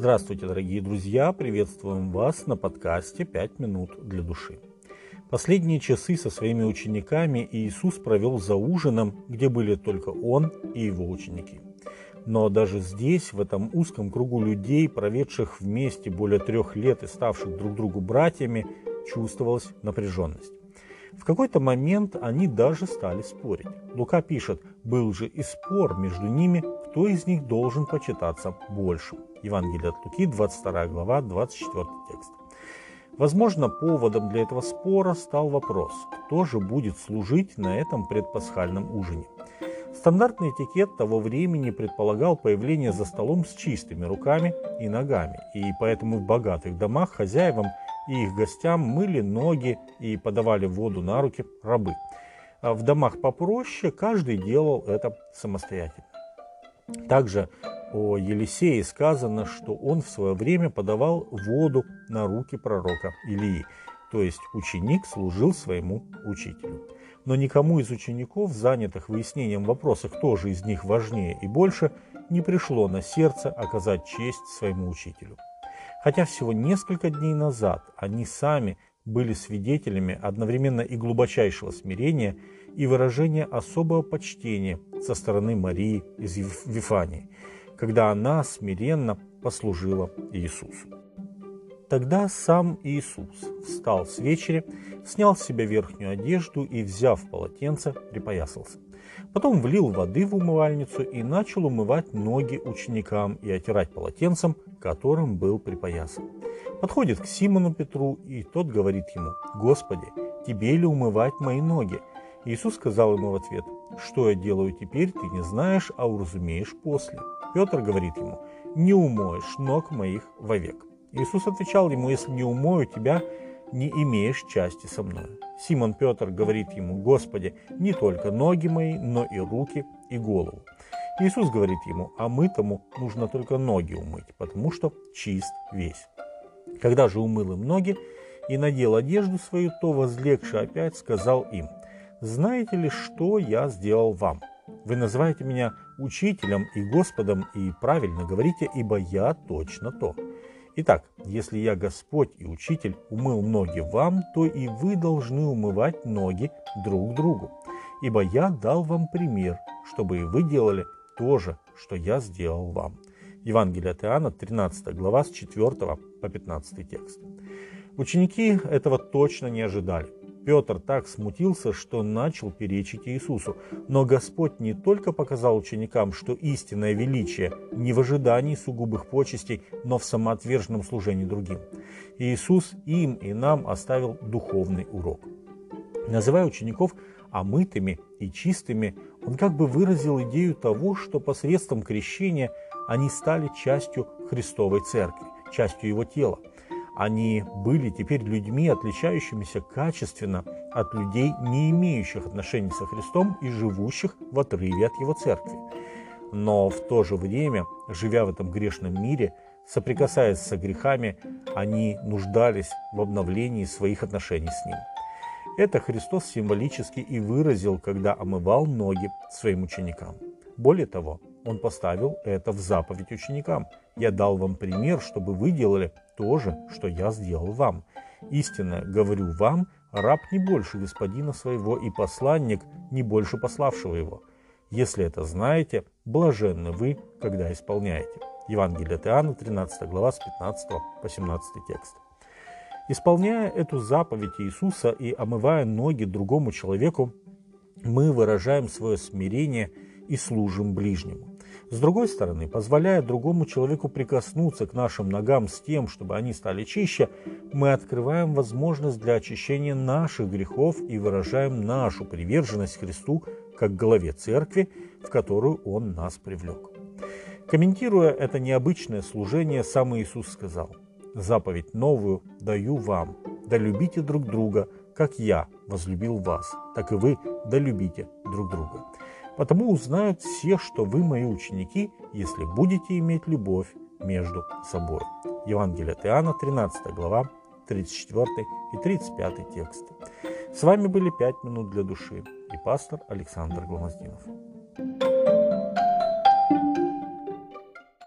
Здравствуйте, дорогие друзья! Приветствуем вас на подкасте «Пять минут для души». Последние часы со своими учениками Иисус провел за ужином, где были только Он и Его ученики. Но даже здесь, в этом узком кругу людей, проведших вместе более трех лет и ставших друг другу братьями, чувствовалась напряженность. В какой-то момент они даже стали спорить. Лука пишет, был же и спор между ними, кто из них должен почитаться большим. Евангелие от Луки, 22 глава, 24 текст. Возможно, поводом для этого спора стал вопрос, кто же будет служить на этом предпасхальном ужине. Стандартный этикет того времени предполагал появление за столом с чистыми руками и ногами, и поэтому в богатых домах хозяевам и их гостям мыли ноги и подавали воду на руки рабы. А в домах попроще каждый делал это самостоятельно. Также о Елисее сказано, что он в свое время подавал воду на руки пророка Илии, то есть ученик служил своему учителю. Но никому из учеников, занятых выяснением вопроса, кто же из них важнее и больше, не пришло на сердце оказать честь своему учителю. Хотя всего несколько дней назад они сами были свидетелями одновременно и глубочайшего смирения, и выражения особого почтения со стороны Марии из Вифании – когда она смиренно послужила Иисусу. Тогда сам Иисус встал с вечери, снял с себя верхнюю одежду и, взяв полотенце, припоясался. Потом влил воды в умывальницу и начал умывать ноги ученикам и отирать полотенцем, которым был припоясан. Подходит к Симону Петру, и тот говорит ему, «Господи, тебе ли умывать мои ноги?» Иисус сказал ему в ответ, «Что я делаю теперь, ты не знаешь, а уразумеешь после». Петр говорит ему, не умоешь ног моих вовек. Иисус отвечал ему, если не умою тебя, не имеешь части со мной. Симон Петр говорит ему, Господи, не только ноги мои, но и руки и голову. Иисус говорит ему, а мы-тому нужно только ноги умыть, потому что чист весь. Когда же умыл им ноги и надел одежду свою, то, возлегший опять, сказал им, знаете ли, что я сделал вам? Вы называете меня учителем и Господом, и правильно говорите, ибо я точно то. Итак, если я Господь и Учитель умыл ноги вам, то и вы должны умывать ноги друг другу. Ибо я дал вам пример, чтобы и вы делали то же, что я сделал вам. Евангелие от Иоанна, 13 глава, с 4 по 15 текст. Ученики этого точно не ожидали. Петр так смутился, что начал перечить Иисусу. Но Господь не только показал ученикам, что истинное величие не в ожидании сугубых почестей, но в самоотверженном служении другим. Иисус им и нам оставил духовный урок. Называя учеников омытыми и чистыми, он как бы выразил идею того, что посредством крещения они стали частью Христовой Церкви, частью Его тела. Они были теперь людьми, отличающимися качественно от людей, не имеющих отношений со Христом и живущих в отрыве от Его церкви. Но в то же время, живя в этом грешном мире, соприкасаясь со грехами, они нуждались в обновлении своих отношений с Ним. Это Христос символически и выразил, когда омывал ноги своим ученикам. Более того, Он поставил это в заповедь ученикам. «Я дал вам пример, чтобы вы делали то же, что я сделал вам. Истинно говорю вам, раб не больше господина своего и посланник не больше пославшего его. Если это знаете, блаженны вы, когда исполняете. Евангелие от Иоанна, 13 глава, с 15 по 17 текст. Исполняя эту заповедь Иисуса и омывая ноги другому человеку, мы выражаем свое смирение и служим ближнему. С другой стороны, позволяя другому человеку прикоснуться к нашим ногам с тем, чтобы они стали чище, мы открываем возможность для очищения наших грехов и выражаем нашу приверженность Христу как главе церкви, в которую Он нас привлек. Комментируя это необычное служение, сам Иисус сказал, «Заповедь новую даю вам, да любите друг друга, как я возлюбил вас, так и вы да любите друг друга». Потому узнают все, что вы мои ученики, если будете иметь любовь между собой. Евангелие от Иоанна, 13 глава, 34 и 35 тексты. С вами были «Пять минут для души» и пастор Александр Гломоздинов.